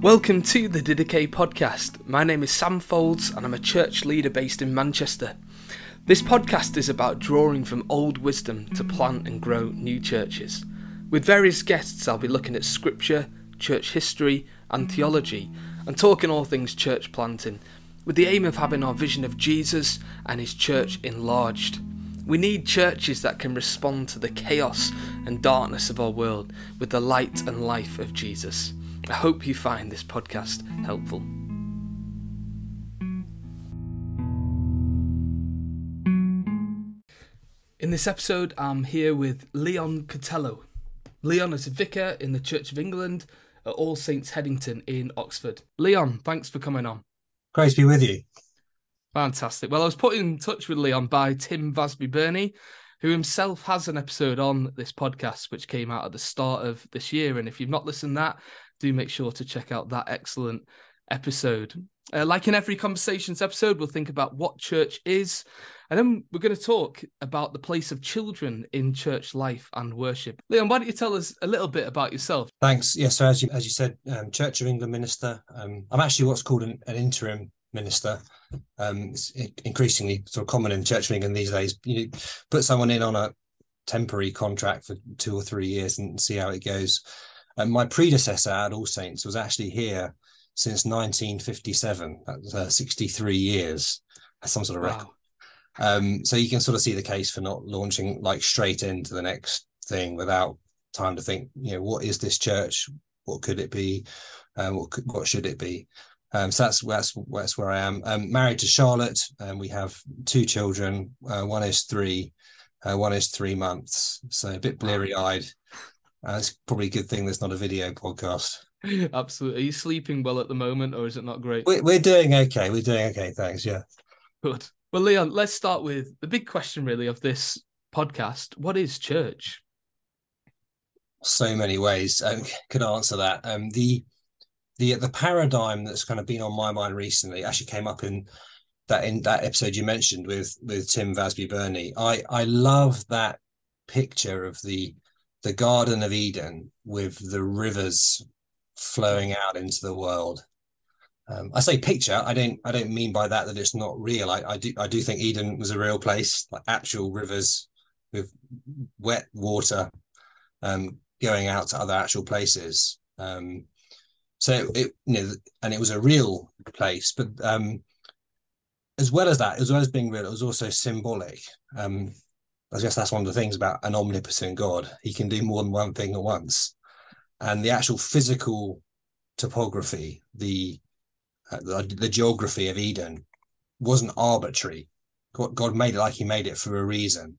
Welcome to the Didache podcast. My name is Sam Folds and I'm a church leader based in Manchester. This podcast is about drawing from old wisdom to plant and grow new churches. With various guests, I'll be looking at scripture, church history, and theology, and talking all things church planting, with the aim of having our vision of Jesus and his church enlarged. We need churches that can respond to the chaos and darkness of our world with the light and life of Jesus. I hope you find this podcast helpful. In this episode, I'm here with Leon Cotello. Leon is a vicar in the Church of England at All Saints Headington in Oxford. Leon, thanks for coming on. Great to be with you. Fantastic. Well, I was put in touch with Leon by Tim Vasby Burney, who himself has an episode on this podcast, which came out at the start of this year. And if you've not listened to that, do make sure to check out that excellent episode. Uh, like in every conversations episode, we'll think about what church is, and then we're going to talk about the place of children in church life and worship. Leon, why don't you tell us a little bit about yourself? Thanks. Yeah, so as you as you said, um, Church of England minister. Um, I'm actually what's called an, an interim minister. Um, it's increasingly sort of common in Church of England these days. You put someone in on a temporary contract for two or three years and see how it goes. And my predecessor at All Saints was actually here since 1957. That's uh, 63 years. That's some sort of wow. record. Um, so you can sort of see the case for not launching like straight into the next thing without time to think. You know, what is this church? What could it be? Um, what could, what should it be? Um, so that's that's that's where I am. Um, married to Charlotte, and we have two children. Uh, one is three, uh, one is three months. So a bit bleary eyed. Uh, it's probably a good thing there's not a video podcast. Absolutely. Are you sleeping well at the moment, or is it not great? We're, we're doing okay. We're doing okay. Thanks. Yeah. Good. Well, Leon, let's start with the big question, really, of this podcast. What is church? So many ways um, could answer that. Um, the the the paradigm that's kind of been on my mind recently actually came up in that in that episode you mentioned with with Tim Vasby Burney. I I love that picture of the the Garden of Eden with the rivers flowing out into the world. Um, I say picture. I don't. I don't mean by that that it's not real. I, I do. I do think Eden was a real place, like actual rivers with wet water um, going out to other actual places. Um, so it, you know, and it was a real place. But um, as well as that, as well as being real, it was also symbolic. Um, I guess that's one of the things about an omnipotent God. He can do more than one thing at once. And the actual physical topography, the uh, the, the, geography of Eden wasn't arbitrary. God, God, made it like he made it for a reason.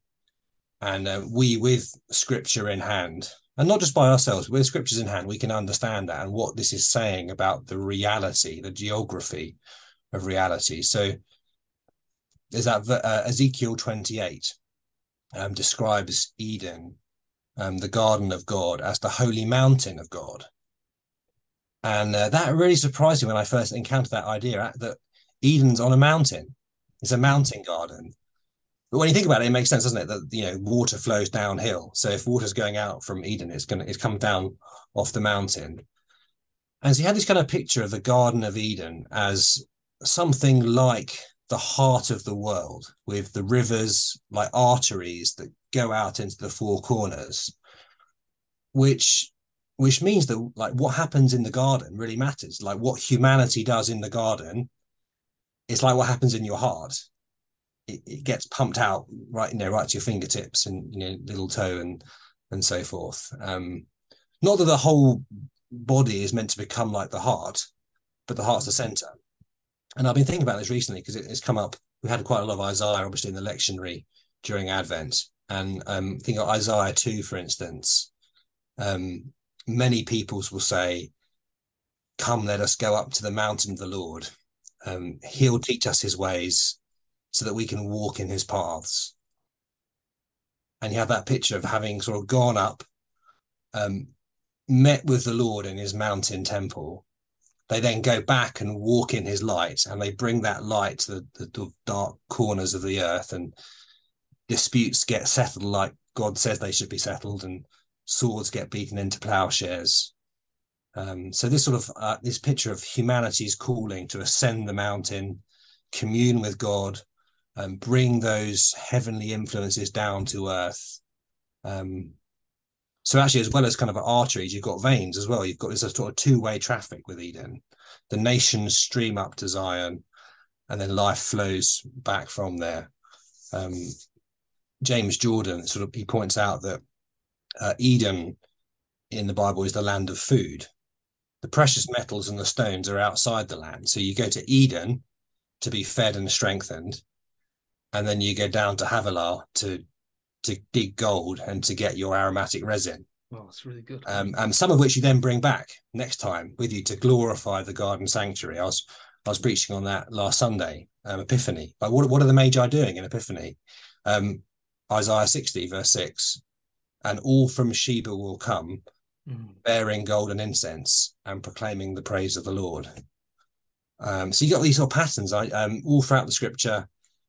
And uh, we, with scripture in hand, and not just by ourselves, with scriptures in hand, we can understand that and what this is saying about the reality, the geography of reality. So there's that uh, Ezekiel 28 um, describes Eden, um, the garden of God, as the holy mountain of God. And uh, that really surprised me when I first encountered that idea uh, that Eden's on a mountain. It's a mountain garden. But when you think about it, it makes sense, doesn't it? That you know, water flows downhill. So if water's going out from Eden, it's gonna it's come down off the mountain. And so you had this kind of picture of the Garden of Eden as something like the heart of the world with the rivers like arteries that go out into the four corners which which means that like what happens in the garden really matters. Like what humanity does in the garden it's like what happens in your heart. It, it gets pumped out right you know right to your fingertips and you know little toe and and so forth. Um not that the whole body is meant to become like the heart but the heart's the center and I've been thinking about this recently because it, it's come up. We had quite a lot of Isaiah, obviously, in the lectionary during Advent, and um, think of Isaiah two, for instance. Um, many peoples will say, "Come, let us go up to the mountain of the Lord. Um, he'll teach us His ways, so that we can walk in His paths." And you have that picture of having sort of gone up, um, met with the Lord in His mountain temple, they then go back and walk in his light and they bring that light to the, the, dark corners of the earth and disputes get settled like God says they should be settled and swords get beaten into plowshares Um, so this sort of uh, this picture of humanity's calling to ascend the mountain, commune with God, and bring those heavenly influences down to earth. Um, so actually, as well as kind of arteries, you've got veins as well. You've got this sort of two-way traffic with Eden. The nations stream up to Zion, and then life flows back from there. Um, James Jordan sort of he points out that uh, Eden in the Bible is the land of food. The precious metals and the stones are outside the land. So you go to Eden to be fed and strengthened, and then you go down to Havilah to to dig gold and to get your aromatic resin. Well, that's really good. Um, and some of which you then bring back next time with you to glorify the garden sanctuary. I was I was preaching on that last Sunday, um, Epiphany. Like, what what are the Magi doing in Epiphany? Um, Isaiah 60, verse 6. And all from Sheba will come, mm. bearing gold and incense and proclaiming the praise of the Lord. Um, so you got these sort of patterns um, all throughout the scripture.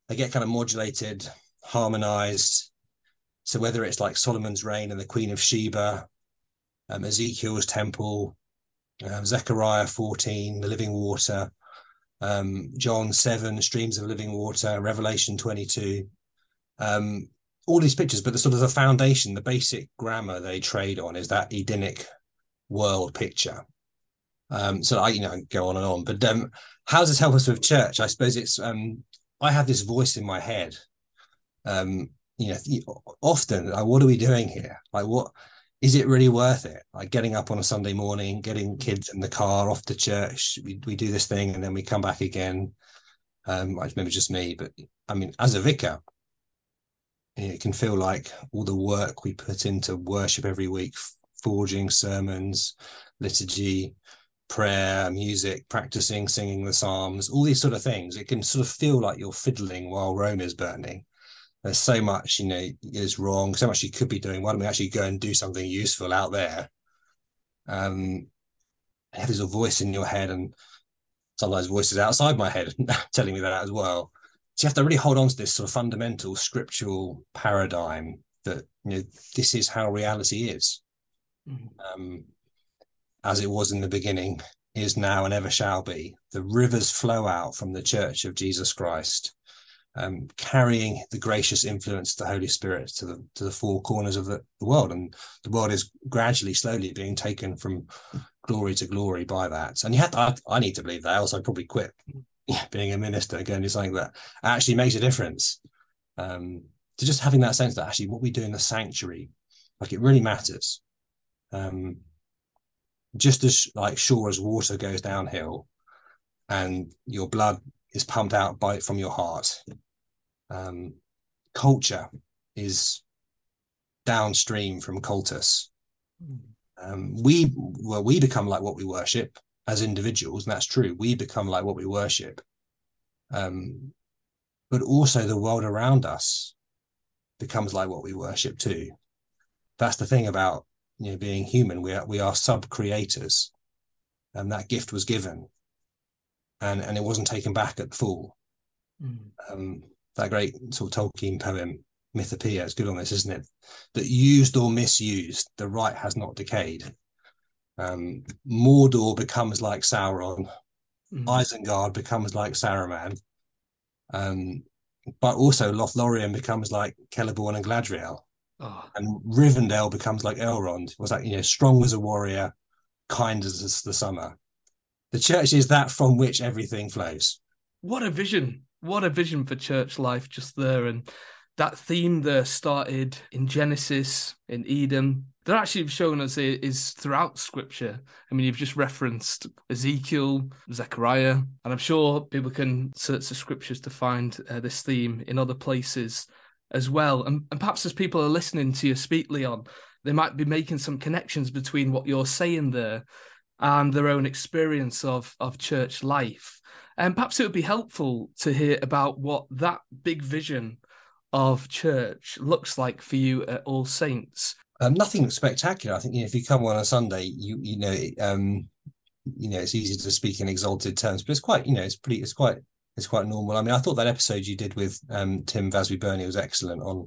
They get kind of modulated, harmonized. So whether it's like Solomon's reign and the Queen of Sheba, um, Ezekiel's temple, um, Zechariah 14, the living water, um, John 7, streams of living water, Revelation 22. Um, all these pictures, but the sort of the foundation, the basic grammar they trade on is that Edenic world picture. Um, so I, you know, go on and on. But um, how does this help us with church? I suppose it's um, I have this voice in my head. Um, you know, often, like, what are we doing here? Like, what is it really worth it? Like getting up on a Sunday morning, getting kids in the car off to church. We we do this thing and then we come back again. Um, I remember just me, but I mean, as a vicar, it can feel like all the work we put into worship every week, forging sermons, liturgy, prayer, music, practicing singing the psalms, all these sort of things. It can sort of feel like you're fiddling while Rome is burning. There's so much, you know, is wrong, so much you could be doing. Why don't we actually go and do something useful out there? Um, there's a voice in your head, and sometimes voices outside my head telling me that as well. So you have to really hold on to this sort of fundamental scriptural paradigm that you know this is how reality is. Mm-hmm. Um, as it was in the beginning, is now, and ever shall be. The rivers flow out from the Church of Jesus Christ, um, carrying the gracious influence of the Holy Spirit to the to the four corners of the, the world, and the world is gradually, slowly being taken from glory to glory by that. And you have to, I, I need to believe that, else I'd probably quit being a minister again is something that actually makes a difference. Um, to just having that sense that actually what we do in the sanctuary, like it really matters. Um, just as like sure as water goes downhill, and your blood is pumped out by from your heart. Um, culture is downstream from cultus. Um, we well, we become like what we worship, as individuals, and that's true. We become like what we worship. Um, but also the world around us becomes like what we worship too. That's the thing about you know being human. We are we are sub creators, and that gift was given, and and it wasn't taken back at full. Mm. Um, that great sort of Tolkien poem Mythopoeia is good on this, isn't it? That used or misused, the right has not decayed. Um, Mordor becomes like Sauron. Mm. Isengard becomes like Saruman. Um, but also Lothlorien becomes like Celeborn and Galadriel. Oh. And Rivendell becomes like Elrond. Was like, you know, strong as a warrior, kind as the summer. The church is that from which everything flows. What a vision. What a vision for church life just there. And that theme there started in Genesis, in Eden. They're actually showing us is throughout Scripture. I mean, you've just referenced Ezekiel, Zechariah, and I'm sure people can search the Scriptures to find uh, this theme in other places as well. And, and perhaps as people are listening to you speak, Leon, they might be making some connections between what you're saying there and their own experience of of church life. And perhaps it would be helpful to hear about what that big vision of church looks like for you at All Saints? Um, nothing spectacular. I think you know, if you come on a Sunday, you you know, um, you know, it's easy to speak in exalted terms, but it's quite, you know, it's pretty, it's quite, it's quite normal. I mean, I thought that episode you did with um, Tim Vasby Burney was excellent on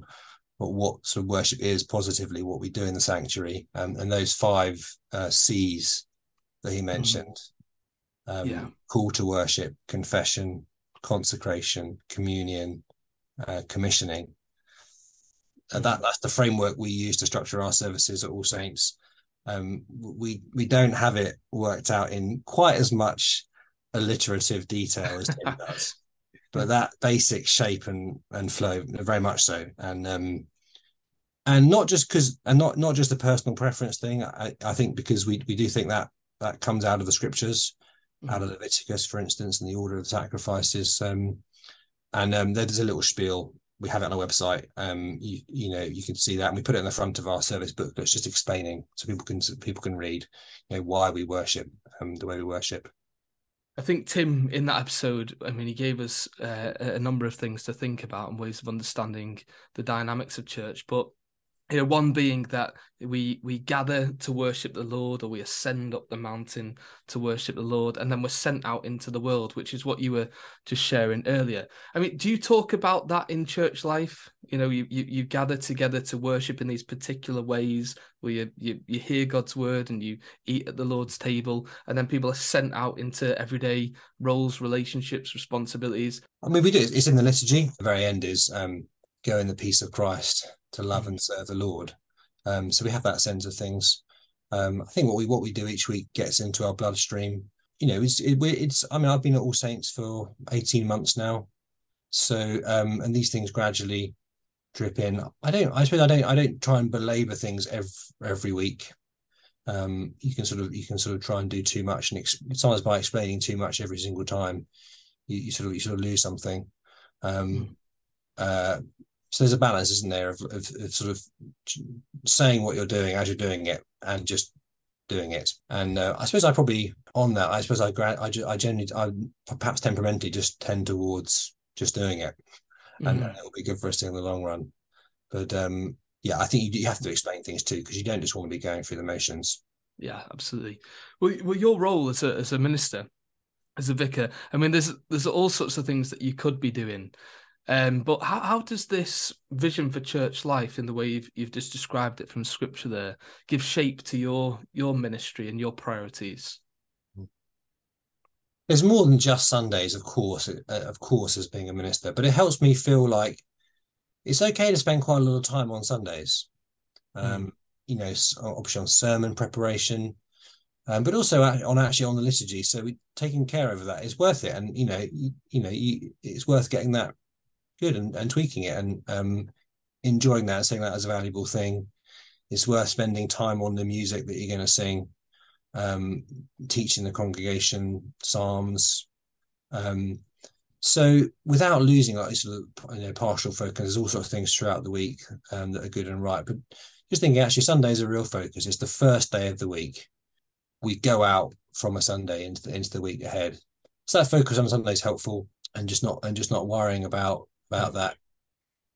what, what sort of worship is positively, what we do in the sanctuary, um, and those five uh, C's that he mentioned. Mm. Um, yeah. Call to worship, confession, consecration, communion, uh, commissioning. Mm. that that's the framework we use to structure our services at All Saints. Um, we we don't have it worked out in quite as much alliterative detail as Tim does, but that basic shape and and flow very much so. And um, and not just because and not not just a personal preference thing. I, I think because we we do think that that comes out of the scriptures, mm-hmm. out of Leviticus, for instance, and the order of the sacrifices. Um, and um, there's a little spiel. We have it on our website. Um, you, you know, you can see that, and we put it in the front of our service book that's just explaining, so people can people can read, you know, why we worship, um, the way we worship. I think Tim, in that episode, I mean, he gave us uh, a number of things to think about and ways of understanding the dynamics of church. But you know, one being that we we gather to worship the Lord, or we ascend up the mountain to worship the Lord, and then we're sent out into the world, which is what you were just sharing earlier. I mean, do you talk about that in church life? You know, you you, you gather together to worship in these particular ways, where you, you you hear God's word and you eat at the Lord's table, and then people are sent out into everyday roles, relationships, responsibilities. I mean, we do. It's in the liturgy. The very end is um, go in the peace of Christ to love mm. and serve the Lord. Um, so we have that sense of things. Um, I think what we what we do each week gets into our bloodstream. You know, it's it, it's. I mean, I've been at All Saints for eighteen months now, so um, and these things gradually drip in. I don't. I suppose I don't. I don't try and belabor things every every week. Um, you can sort of you can sort of try and do too much, and ex- sometimes by explaining too much every single time, you, you sort of you sort of lose something. Um, mm. uh, so there's a balance, isn't there, of, of, of, sort of saying what you're doing as you're doing it and just doing it. And uh, I suppose I probably on that. I suppose I I, I generally I perhaps temperamentally just tend towards just doing it, and mm-hmm. it'll be good for us in the long run. But um, yeah, I think you, you have to explain things too because you don't just want to be going through the motions. Yeah, absolutely. Well, well, your role as a as a minister, as a vicar, I mean, there's there's all sorts of things that you could be doing. Um, but how, how does this vision for church life, in the way you've, you've just described it from scripture, there, give shape to your your ministry and your priorities? There's more than just Sundays, of course, uh, of course, as being a minister, but it helps me feel like it's okay to spend quite a lot of time on Sundays. Um, mm. You know, obviously on sermon preparation, um, but also on actually on the liturgy. So we taking care of that is worth it, and you know, you, you know, you, it's worth getting that good and, and tweaking it and um, enjoying that, and seeing that as a valuable thing. It's worth spending time on the music that you're going to sing, um, teaching the congregation psalms. Um, so without losing like sort of you know partial focus, there's all sorts of things throughout the week um, that are good and right. But just thinking actually Sunday is a real focus. It's the first day of the week. We go out from a Sunday into the, into the week ahead. So that focus on Sunday is helpful and just not and just not worrying about about that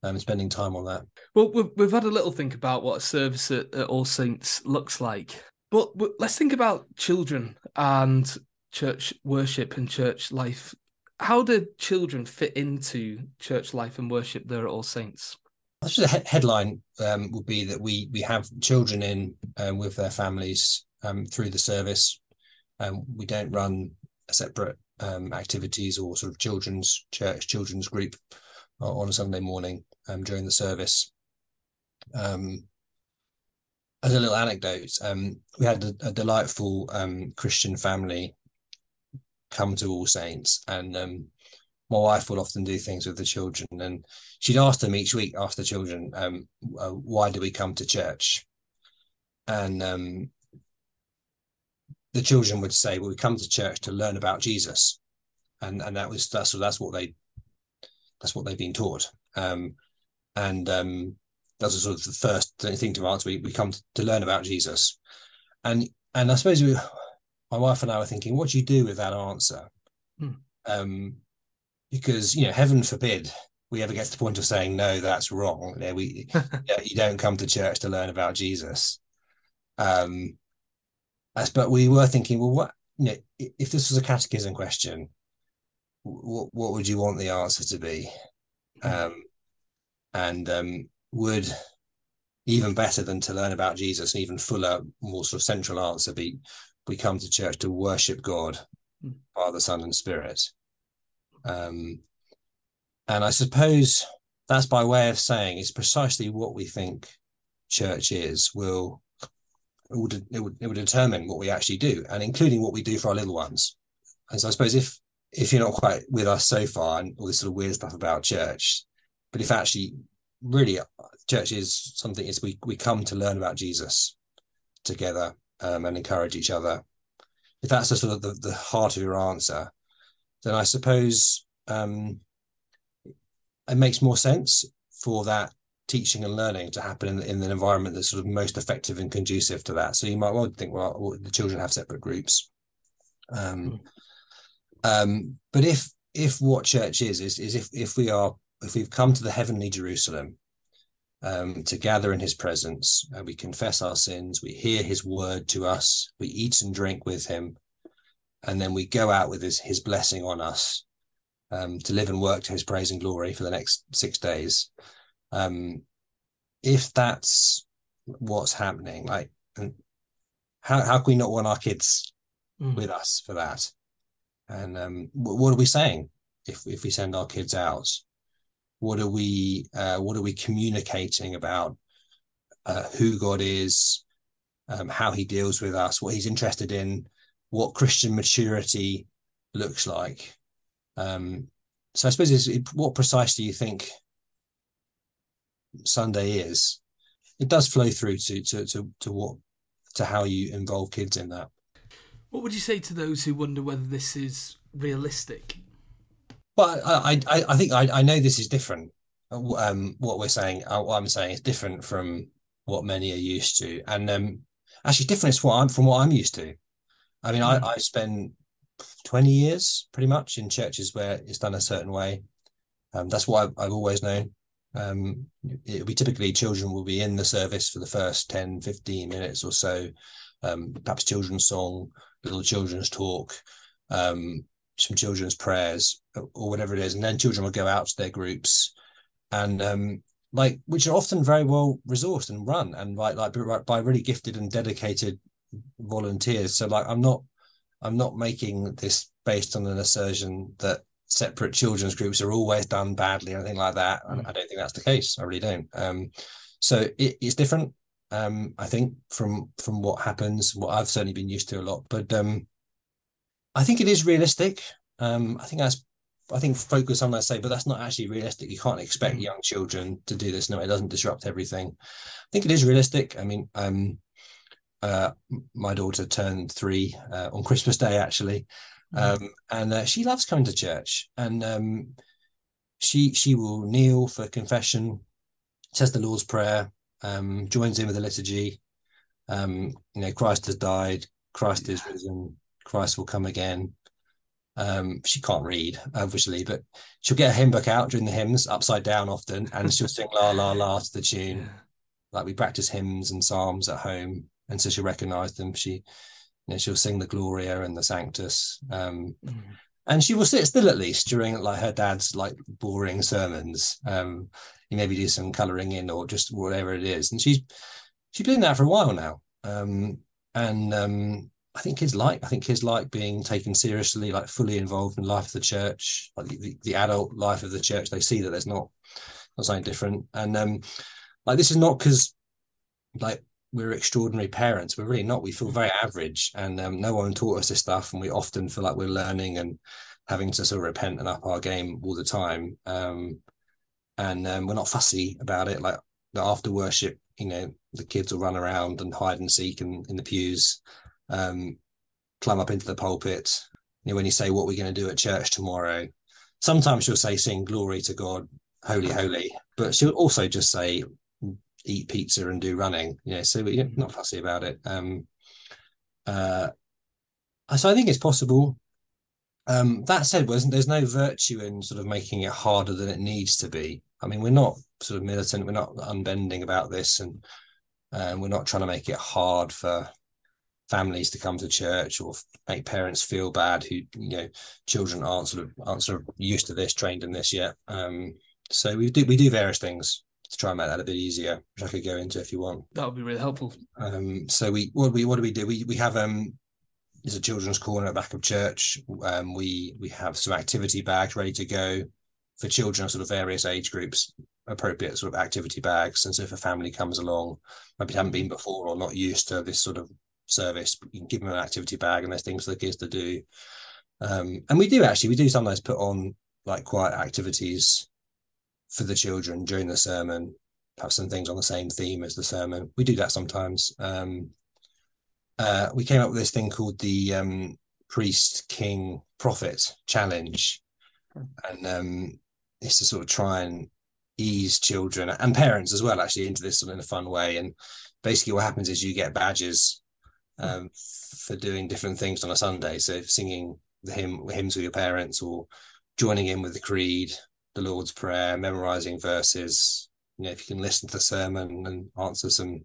um, spending time on that. Well, we've, we've had a little think about what a service at, at All Saints looks like, but, let's think about children and church worship and church life. How do children fit into church life and worship there at All Saints? The he- headline um, would be that we we have children in um, with their families um, through the service. Um, we don't run separate um, activities or sort of children's church, children's group on a Sunday morning um, during the service. Um, as a little anecdote, um, we had a, a delightful um, Christian family come to All Saints, and um, my wife will often do things with the children, and she'd ask them each week, ask the children, um, uh, "Why do we come to church?" And the children would say, "Well, we come to church to learn about Jesus," and and that was that's that's what they that's what they've been taught. Um, and um, that's sort of the first thing to answer. We, we come to learn about Jesus, and and I suppose we, my wife and I were thinking, what do you do with that answer? Hmm. Um, because you know, heaven forbid we ever get to the point of saying no, that's wrong. You, know, we you don't come to church to learn about Jesus. Um, but we were thinking, well, what you know, if this was a catechism question, what what would you want the answer to be? Um, and um, would even better than to learn about Jesus, an even fuller, more sort of central answer be we come to church to worship God, Mm. Father, Son, and Spirit. Um, and I suppose that's by way of saying it's precisely what we think church is will it will, it will, it will determine what we actually do, and including what we do for our little ones. And so I suppose if if you're not quite with us so far and all this sort of weird stuff about church, but if actually really church is something is we we come to learn about Jesus together um, and encourage each other. If that's the sort of the, the heart of your answer, then I suppose um, it makes more sense for that teaching and learning to happen in, in an environment that's sort of most effective and conducive to that. So you might well think, well, the children have separate groups. Um, um, but if if what church is is is if if we are if we've come to the heavenly Jerusalem um, to gather in His presence, uh, we confess our sins, we hear His word to us, we eat and drink with Him, and then we go out with His His blessing on us um, to live and work to His praise and glory for the next six days. Um, if that's what's happening, like, how how can we not want our kids Mm. with us for that? And um, what, are we saying if if we send our kids out? What are we uh, what are we communicating about uh, who God is, um, how He deals with us, what He's interested in, what Christian maturity looks like? Um, so I suppose it, what precisely do you think Sunday is? It does flow through to to to to what to how you involve kids in that. What would you say to those who wonder whether this is realistic? Well, I I, I think I, I know this is different. Um, what we're saying, uh, what I'm saying is different from what many are used to, and um, actually different is what I'm from what I'm used to. I mean. I I spent twenty years pretty much in churches where it's done a certain way. Um, that's what I've, I've always known. Um, it'll be typically children will be in the service for the first 10, 15 minutes or so. Um, perhaps children's song, little children's talk, um, some children's prayers, or whatever it is, and then children will go out to their groups, and um, like which are often very well resourced and run, and like like by really gifted and dedicated volunteers. So like I'm not I'm not making this based on an assertion that separate children's groups are always done badly or anything like that. Mm. I don't think that's the case. I really don't. Um, so it, it's different um, I think from from what happens, what I've certainly been used to a lot. But um, I think it is realistic. Um, I think that's I think focus on I say, but that's not actually realistic. You can't expect mm. young children to do this. No, it doesn't disrupt everything. I think it is realistic. I mean, um, uh, my daughter turned three uh, on Christmas Day actually, mm. um, and uh, she loves coming to church. And um, she she will kneel for confession, says the Lord's Prayer, um, joins in with the liturgy. Um, you know, Christ has died, Christ is risen, Christ will come again. Um, she can't read, obviously, but she'll get a hymn book out during the hymns, upside down often, and she'll sing la la la to the tune. Like we practice hymns and psalms at home, and so she'll recognize them. She, you know, she'll sing the Gloria and the Sanctus. Um, mm and she will sit still at least during like her dad's like boring sermons. Um, you maybe do some colouring in or just whatever it is, and she's she's been that for a while now. Um, and um, I think kids like I think kids like being taken seriously, like fully involved in life of the church, like the, the adult life of the church. They see that there's not not something different, and um, like this is not because like we're extraordinary parents. We're really not. We feel very average, and um, no one taught us this stuff, and we often feel like we're learning and having to sort of repent and up our game all the time. Um, and um, we're not fussy about it. Like the after worship, you know, the kids will run around and hide and seek in, in the pews, um, climb up into the pulpit. You know, when you say what we're going to do at church tomorrow, sometimes she'll say, "Sing glory to God, holy, holy," but she'll also just say, eat pizza and do running. You know, so we're not fussy about it. Um, uh, so I think it's possible. Um, that said, there's no virtue in sort of making it harder than it needs to be. I mean, we're not sort of militant, we're not unbending about this, and uh, we're not trying to make it hard for families to come to church or make parents feel bad who you know children aren't sort of aren't sort of used to this, trained in this yet. Um, so we do we do various things to try and make that a bit easier, which I could go into if you want. That would be really helpful. Um, so we what do we what do we do? We we have um there's a children's corner at the back of church. Um, we we have some activity bags ready to go for children of sort of various age groups, appropriate sort of activity bags. And so if a family comes along, maybe haven't been before or not used to this sort of service, you can give them an activity bag and there's things for the kids to do. Um, and we do actually, we do sometimes put on like quiet activities for the children during the sermon, perhaps some things on the same theme as the sermon. We do that sometimes. Um, uh, we came up with this thing called the um, priest, king, prophet challenge, and um, it's to sort of try and ease children and parents as well actually into this in a fun way. And basically, what happens is you get badges um, for doing different things on a Sunday. So singing the hymn hymns with your parents, or joining in with the creed, the Lord's Prayer, memorizing verses. You know, if you can listen to the sermon and answer some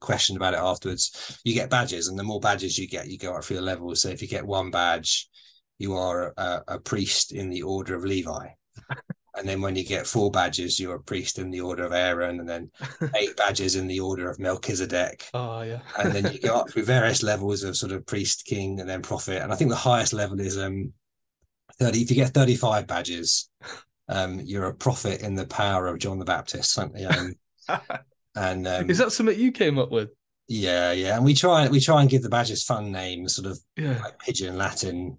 question about it afterwards, you get badges, and the more badges you get, you go up through the levels. So if you get one badge, you are a, a priest in the order of Levi. And then when you get four badges, you're a priest in the order of Aaron, and then eight badges in the order of Melchizedek. Oh yeah. and then you go up through various levels of sort of priest, king, and then prophet. And I think the highest level is um 30. If you get 35 badges, um, you're a prophet in the power of John the Baptist. Um, and um, is that something you came up with? Yeah, yeah. And we try we try and give the badges fun names, sort of Yeah. like pigeon Latin,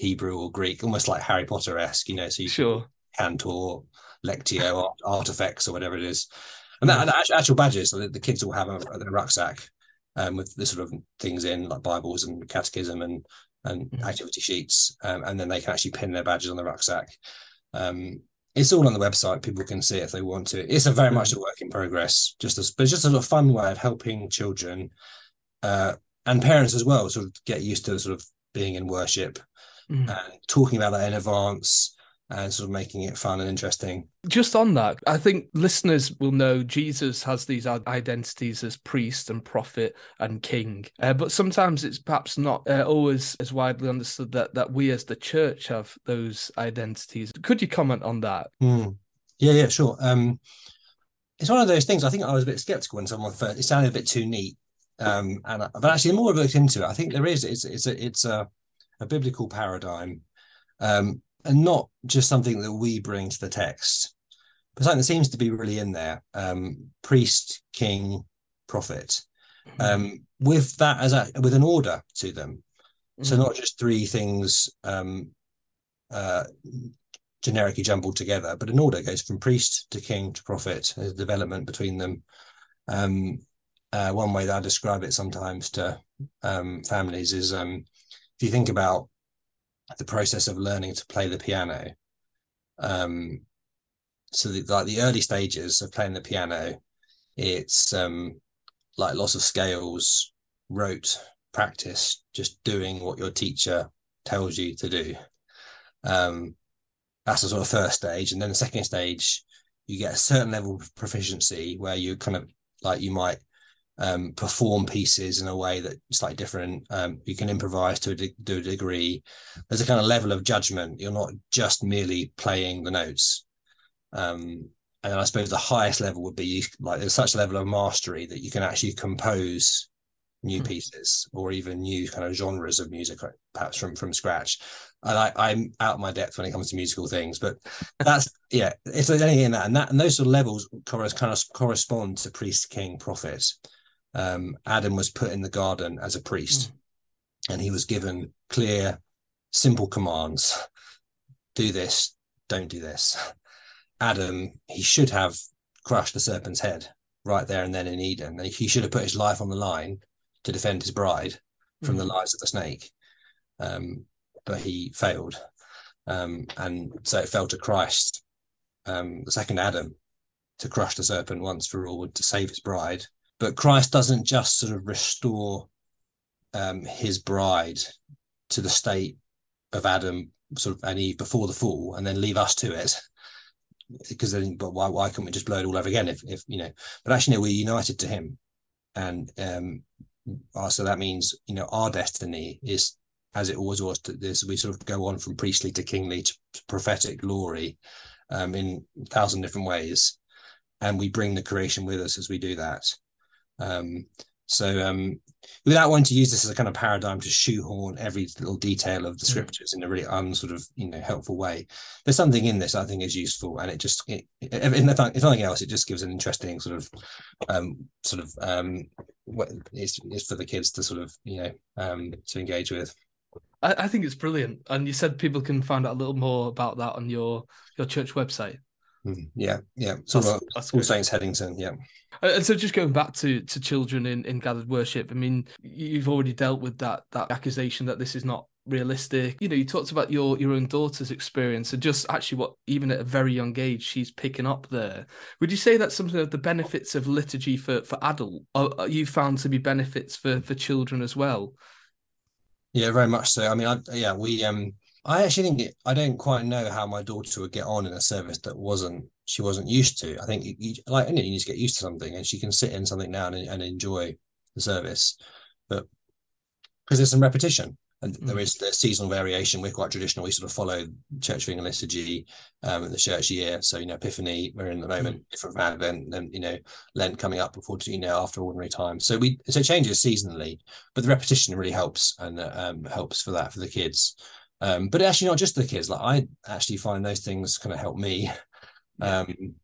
Hebrew or Greek, almost like Harry Potter esque, you know. So you Sure. Cantor, Lectio, Art- Artifacts, or whatever it is. And that and the actual- badges, so the, the kids will have a, a rucksack um, with the sort of things in, like Bibles and catechism and and Mhm. activity sheets, um, and then they can actually pin their badges on the rucksack. Um, it's all on the website. People can see it if they want to. It's a very much a work in progress, just as but it's just a sort of fun way of helping children uh, and parents as well sort of get used to sort of being in worship Mm. and talking about that in advance and sort of making it fun and interesting. Just on that, I think listeners will know Jesus has these identities as priest and prophet and king, uh, but sometimes it's perhaps not uh, always as widely understood that that we as the church have those identities. Could you comment on that? Hmm. Yeah, yeah, sure. Um, it's one of those things. I think I was a bit skeptical when someone first. It sounded a bit too neat, um, and I- but actually, the more I've looked into it, I think there is. It's it's a it's a, a biblical paradigm, um, and not just something that we bring to the text, but something that seems to be really in there. Um, priest, king, prophet, um, with that as a with an order to them. So Mhm. not just three things um, uh, generically jumbled together, but an order goes from priest to king to prophet. There's a development between them. Um, uh, one way that I describe it sometimes to um, families is um, if you think about the process of learning to play the piano. Um, so the, like the early stages of playing the piano, it's um, like lots of scales, rote practice, just doing what your teacher tells you to do. Um, that's the sort of first stage, and then the second stage, you get a certain level of proficiency where you kind of like you might um, perform pieces in a way that's slightly different. Um, you can improvise to a, de- to a degree. There's a kind of level of judgment. You're not just merely playing the notes. Um, and I suppose the highest level would be like there's such a level of mastery that you can actually compose new Hmm. pieces or even new kind of genres of music, perhaps from from scratch. And I, I'm out of my depth when it comes to musical things, but that's yeah, if there's anything in that, and that and those sort of levels kind of correspond to priest, king, prophet. Um, Adam was put in the garden as a priest, and he was given clear, simple commands: do this, don't do this. Adam, he should have crushed the serpent's head right there and then in Eden. He should have put his life on the line to defend his bride from the Mhm. lies of the snake. Um, but he failed. Um, and so it fell to Christ, um, the second Adam, to crush the serpent once for all, to save his bride. But Christ doesn't just sort of restore um, his bride to the state of Adam sort of and Eve before the fall and then leave us to it. Because then but why why couldn't we just blow it all over again if if you know but actually no, we're united to him. And um uh, so that means you know our destiny is as it always was to this we sort of go on from priestly to kingly to prophetic glory um in a thousand different ways. And we bring the creation with us as we do that um So um, without wanting to use this as a kind of paradigm to shoehorn every little detail of the Mm. scriptures in a really unsort of you know helpful way, there's something in this I think is useful, and it just it, nothing, if nothing else, it just gives an interesting sort of um, sort of um, what is is for the kids to sort of you know um, to engage with. I, I think it's brilliant. And you said people can find out a little more about that on your your church website. Mm, Yeah, yeah. So That's, uh, that's All great. Saints Headington, yeah. Uh, And so, just going back to to children in, in gathered worship, I mean, you've already dealt with that that accusation that this is not realistic. You know, you talked about your your own daughter's experience and just actually what even at a very young age she's picking up there. Would you say that something of the benefits of liturgy for for adult are, are you found to be benefits for for children as well? Yeah, very much so. I mean, I, yeah, we um I actually think it, I don't quite know how my daughter would get on in a service that wasn't she wasn't used to. I think you, you, like you, need to get used to something, and she can sit in something now and, and enjoy the service, but because there's some repetition and there Mm. is the seasonal variation. We're quite traditional. We sort of follow church thing and liturgy, um, in the church year. So you know, Epiphany we're in the moment, different from Advent, then you know, Lent coming up before you know after ordinary time. So we so it changes seasonally, but the repetition really helps and uh, um, helps for that for the kids. Um, but actually not just the kids. Like I actually find those things kind of help me. Um,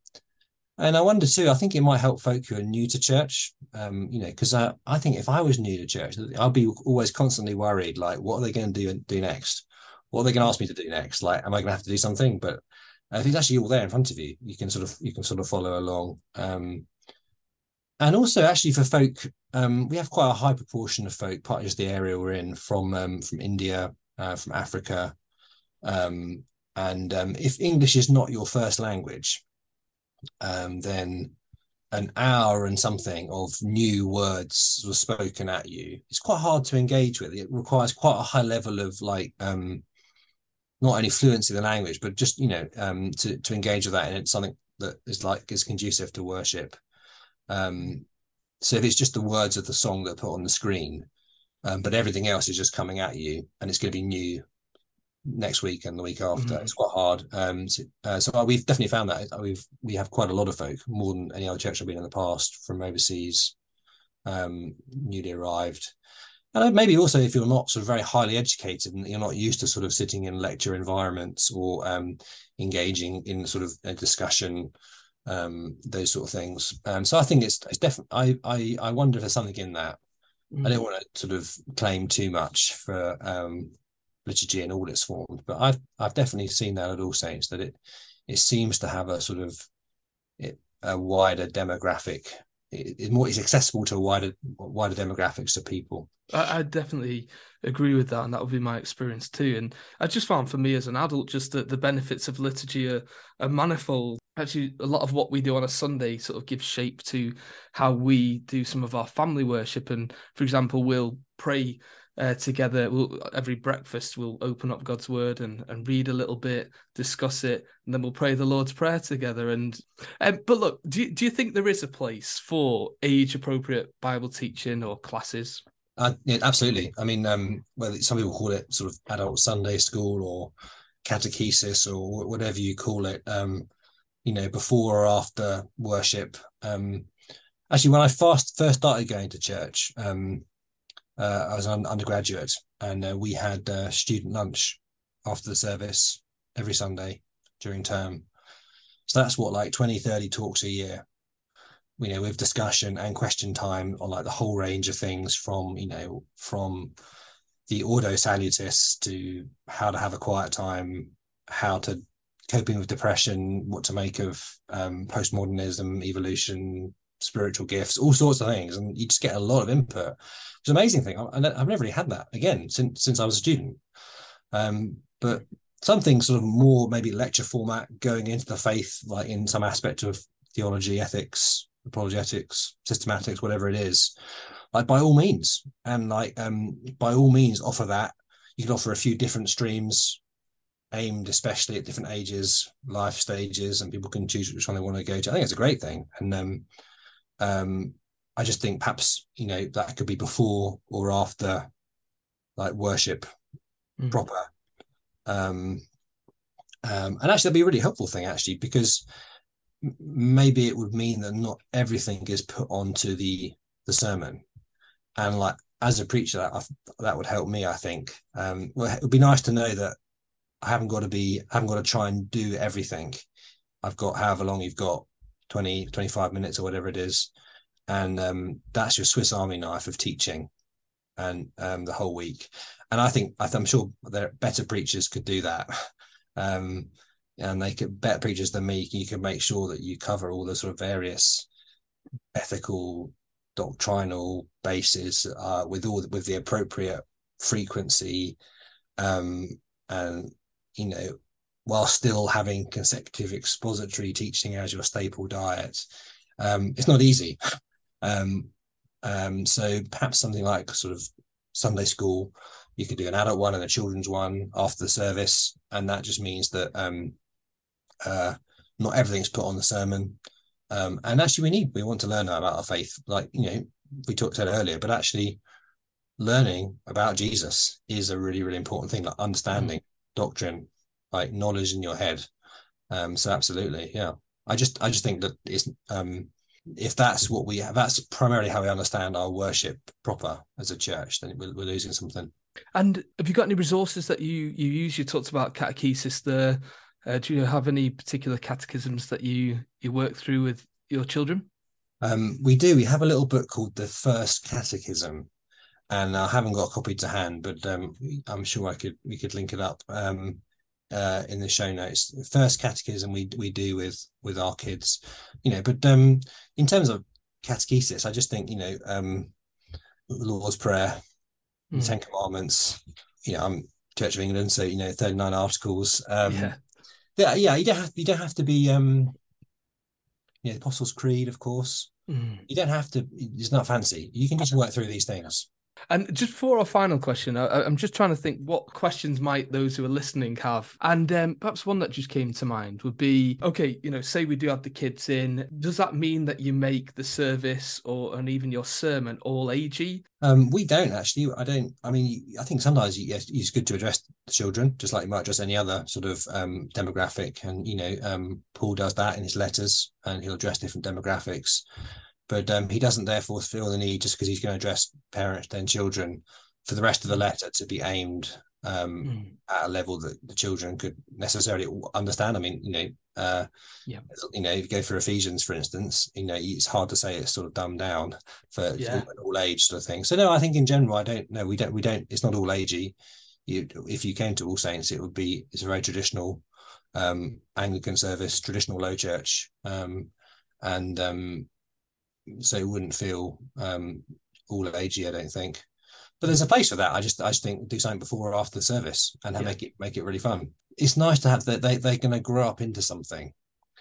and I wonder too. I think it might help folk who are new to church. Um, you know, because I, I think if I was new to church, I'd be always constantly worried. Like, what are they going to do do next? What are they going to ask me to do next? Like, am I going to have to do something? But if it's actually all there in front of you, you can sort of you can sort of follow along. Um, and also actually for folk, um, we have quite a high proportion of folk, part of just the area we're in, from um, from India, uh, from Africa, um, and um, if English is not your first language, um, then an hour and something of new words were spoken at you. It's quite hard to engage with. It requires quite a high level of like um, not only fluency in the language, but just you know um, to to engage with that, and it's something that is like is conducive to worship. Um, so if it's just the words of the song that are put on the screen, um, but everything else is just coming at you, and it's going to be new next week and the week after. Mhm. It's quite hard. Um, to, uh, so we've definitely found that we've we have quite a lot of folk, more than any other church I've been in the past, from overseas, um, newly arrived. And maybe also if you're not sort of very highly educated and you're not used to sort of sitting in lecture environments or um, engaging in sort of a discussion, um, those sort of things. Um, so I think it's it's definitely. I I I wonder if there's something in that. I don't want to sort of claim too much for um, liturgy in all its forms, but I've I've definitely seen that at All Saints that it it seems to have a sort of it, a wider demographic. It, it more is accessible to a wider wider demographics of people. I, I definitely agree with that, and that would be my experience too. And I just found for me as an adult, just that the benefits of liturgy are, are manifold. Actually, a lot of what we do on a Sunday sort of gives shape to how we do some of our family worship. And for example, we'll pray uh, together. We'll every breakfast we'll open up God's word and and read a little bit, discuss it, and then we'll pray the Lord's prayer together. And um, but look, do you, do you think there is a place for age appropriate Bible teaching or classes? Uh, yeah, absolutely. I mean, um, whether some people call it sort of adult Sunday school or catechesis or whatever you call it, um, you know, before or after worship. Um, actually, when I first first started going to church, um, uh, I was an undergraduate, and uh, we had uh, student lunch after the service every Sunday during term. So that's what like 20, 30 talks a year you know with discussion and question time on like the whole range of things from you know from the ordo salutis to how to have a quiet time how to coping with depression what to make of um, postmodernism evolution spiritual gifts all sorts of things. And you just get a lot of input it's an amazing thing. I, i've never really had that again since since i was a student. Um, but something sort of more maybe lecture format going into the faith like in some aspect of theology ethics apologetics, systematics, whatever it is, like by all means, and like um by all means offer that. You can offer a few different streams aimed especially at different ages, life stages, and people can choose which one they want to go to. I think it's a great thing, and um, um, I just think perhaps you know that could be before or after, like worship Mm. proper. Um, um, and actually, that'd be a really helpful thing actually because maybe it would mean that not everything is put onto the the sermon and like as a preacher, that that would help me. I think. Um, well, it would be nice to know that I haven't got to be, I haven't got to try and do everything. I've got however long you've got, 20, 25 minutes or whatever it is, and um, that's your Swiss Army knife of teaching, and um, the whole week. And I think I'm sure there better preachers could do that. Um, and they could better preachers than me. You can make sure that you cover all the sort of various ethical doctrinal bases uh, with all with the appropriate frequency um, and you know while still having consecutive expository teaching as your staple diet um, it's not easy um, um, so perhaps something like sort of sunday school you could do an adult one and a children's one after the service and that just means that um, uh, not everything's put on the sermon um, and actually, we need we want to learn about our faith, like you know we talked about earlier. But actually, learning about Jesus is a really really important thing, like understanding mm-hmm. Doctrine, like knowledge in your head. Um, so absolutely, yeah. I just I just think that it's um, if that's what we have, that's primarily how we understand our worship proper as a church, then we're, we're losing something. And have you got any resources that you you use? You talked about catechesis there. Uh, do you have any particular catechisms that you you work through with your children? Um, we do. We have a little book called the First Catechism, and I haven't got a copy to hand, but um, I'm sure I could we could link it up um, uh, in the show notes. First Catechism we we do with with our kids, you know. But um, in terms of catechesis, I just think you know um, Lord's Prayer, mm. Ten Commandments. You know, I'm Church of England, so you know, 39 articles. Um, yeah yeah, yeah, you don't have you don't have to be um yeah, the Apostles' Creed, of course. Mm. You don't have to. It's not fancy. You can just work through these things. And just for our final question, I, am just trying to think what questions might those who are listening have. And um, perhaps one that just came to mind would be okay, you know, say we do have the kids in. Does that mean that you make the service or and even your sermon all agey? Um, we don't actually. I don't. I mean, I think sometimes yes, it's good to address the children, just like you might address any other sort of um, demographic. And you know, um, Paul does that in his letters, and he'll address different demographics but um, he doesn't therefore feel the need just because he's going to address parents then children for the rest of the letter to be aimed um, mm. at a level that the children could necessarily understand. I mean, you know, uh, yeah, you know, if you go for Ephesians, for instance, you know, it's hard to say it's sort of dumbed down for yeah. all, all, age sort of thing. So no, I think in general, I don't know. We don't. We don't. It's not all agey. You, if you came to All Saints, it would be it's a very traditional um, Anglican service, traditional low church, um, and um, so it wouldn't feel um, all of agey. I don't think. But there's a place for that. I just I just think do something before or after the service and yeah. make it make it really fun. It's nice to have that they they're going to grow up into something.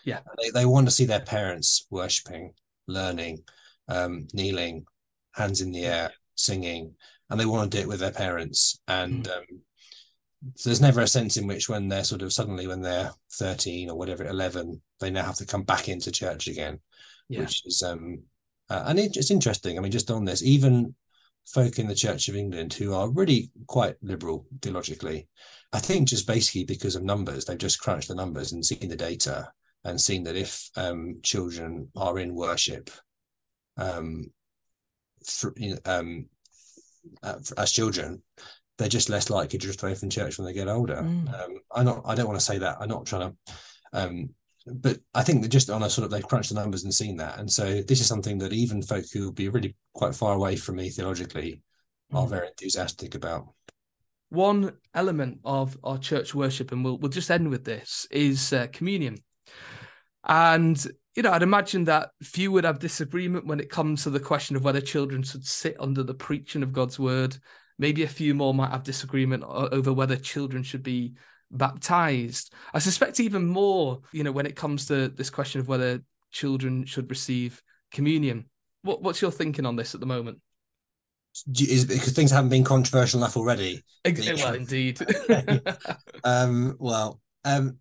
Yeah, they they want to see their parents worshiping, learning, um, kneeling, hands in the air, singing, and they want to do it with their parents. And mm. um, so there's never a sense in which when they're sort of suddenly when they're 13 or whatever 11 they now have to come back into church again yeah. which is um uh, and it, it's interesting. I mean, just on this, even folk in the Church of England who are really quite liberal theologically, I think just basically because of numbers, they've just crunched the numbers and seen the data and seen that if um, children are in worship um, um, uh, as children, they're just less likely to drift away from church when they get older. Mm. Um, I'm not. I don't want to say that. I'm not trying to um, but I think that just on a sort of they've crunched the numbers and seen that, and so this is something that even folk who would be really quite far away from me theologically mm. are very enthusiastic about. One element of our church worship, and we'll we'll just end with this, is uh, communion. And you know, I'd imagine that few would have disagreement when it comes to the question of whether children should sit under the preaching of God's word. Maybe a few more might have disagreement over whether children should be baptized. I suspect even more, you know, when it comes to this question of whether children should receive communion. What, what's your thinking on this at the moment? Is because things haven't been controversial enough already. Well, indeed. um, well, um,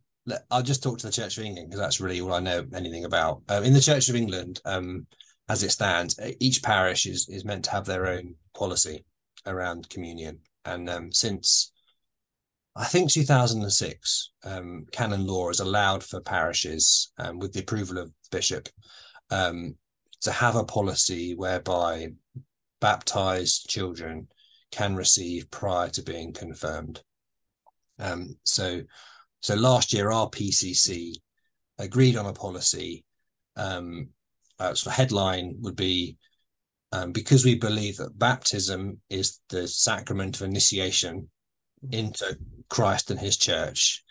I'll just talk to the Church of England because that's really all I know anything about. Um, in the Church of England, um, as it stands, each parish is is meant to have their own policy around communion, and um, since I think 2006, um, canon law has allowed for parishes, um, with the approval of bishop, um, to have a policy whereby baptized children can receive prior to being confirmed. Um, so, so last year our PCC agreed on a policy. Um, uh, sort of headline would be um, because we believe that baptism is the sacrament of initiation into Christ and His Church,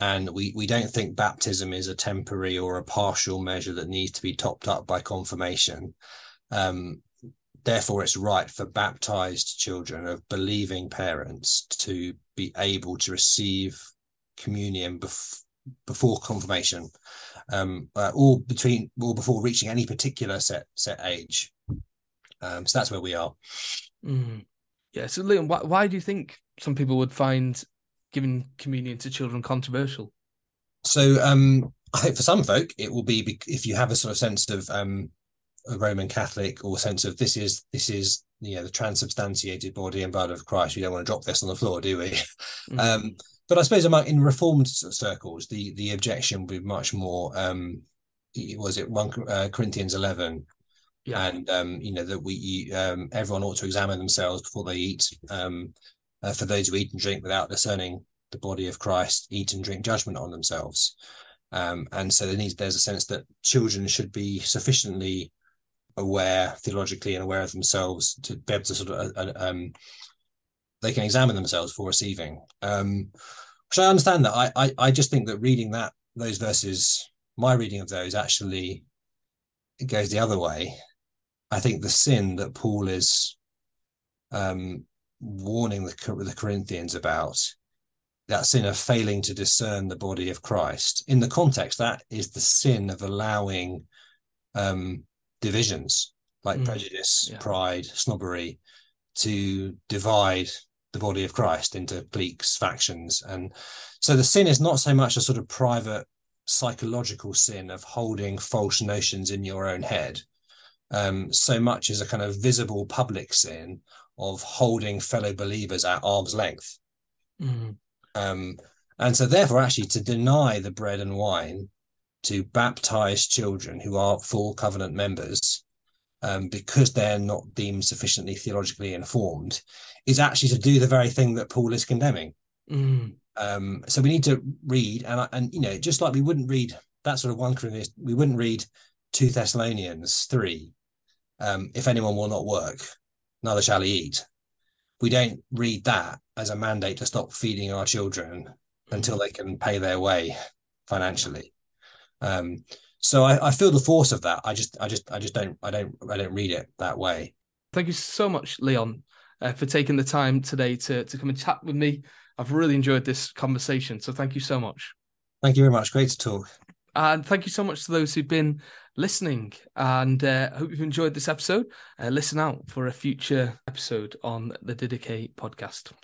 and we we don't think baptism is a temporary or a partial measure that needs to be topped up by confirmation. Um, therefore, it's right for baptized children of believing parents to be able to receive communion bef- before confirmation, um, uh, or between or before reaching any particular set set age. Um, so that's where we are. Mm. Yeah. So, Liam, why, why do you think some people would find giving communion to children controversial? So, um, I think for some folk, it will be if you have a sort of sense of um, a Roman Catholic or sense of this is this is you know the transubstantiated body and blood of Christ. We don't want to drop this on the floor, do we? Mm-hmm. Um, but I suppose among in Reformed circles, the the objection would be much more. Um, was it one uh, Corinthians eleven? Yeah. And um, you know that we um, everyone ought to examine themselves before they eat. Um, uh, for those who eat and drink without discerning the body of Christ, eat and drink judgment on themselves. Um, and so there needs, there's a sense that children should be sufficiently aware theologically and aware of themselves to be able to sort of uh, uh um, they can examine themselves for receiving. Um, which I understand that. I, I I just think that reading that those verses, my reading of those actually it goes the other way. I think the sin that Paul is um, warning the, the Corinthians about that sin of failing to discern the body of Christ. In the context, that is the sin of allowing um, divisions like mm, prejudice, yeah. pride, snobbery to divide the body of Christ into cliques, factions. And so the sin is not so much a sort of private psychological sin of holding false notions in your own head, um, so much as a kind of visible public sin of holding fellow believers at arm's length. Mm-hmm. Um, and so, therefore, actually, to deny the bread and wine to baptize children who are full covenant members um, because they're not deemed sufficiently theologically informed is actually to do the very thing that Paul is condemning. Mm. Um, so we need to read, and and you know, just like we wouldn't read that sort of one Corinthians, we wouldn't read two Thessalonians three. Um, if anyone will not work, neither shall he eat. We don't read that as a mandate to stop feeding our children until they can pay their way financially. Um, so I, I feel the force of that. I just, I just, I just don't, I don't, I don't read it that way. Thank you so much, Leon, uh, for taking the time today to to come and chat with me. I've really enjoyed this conversation. So thank you so much. Thank you very much. Great to talk. And thank you so much to those who've been listening. And uh, hope you've enjoyed this episode. Uh, listen out for a future episode on the Didache podcast.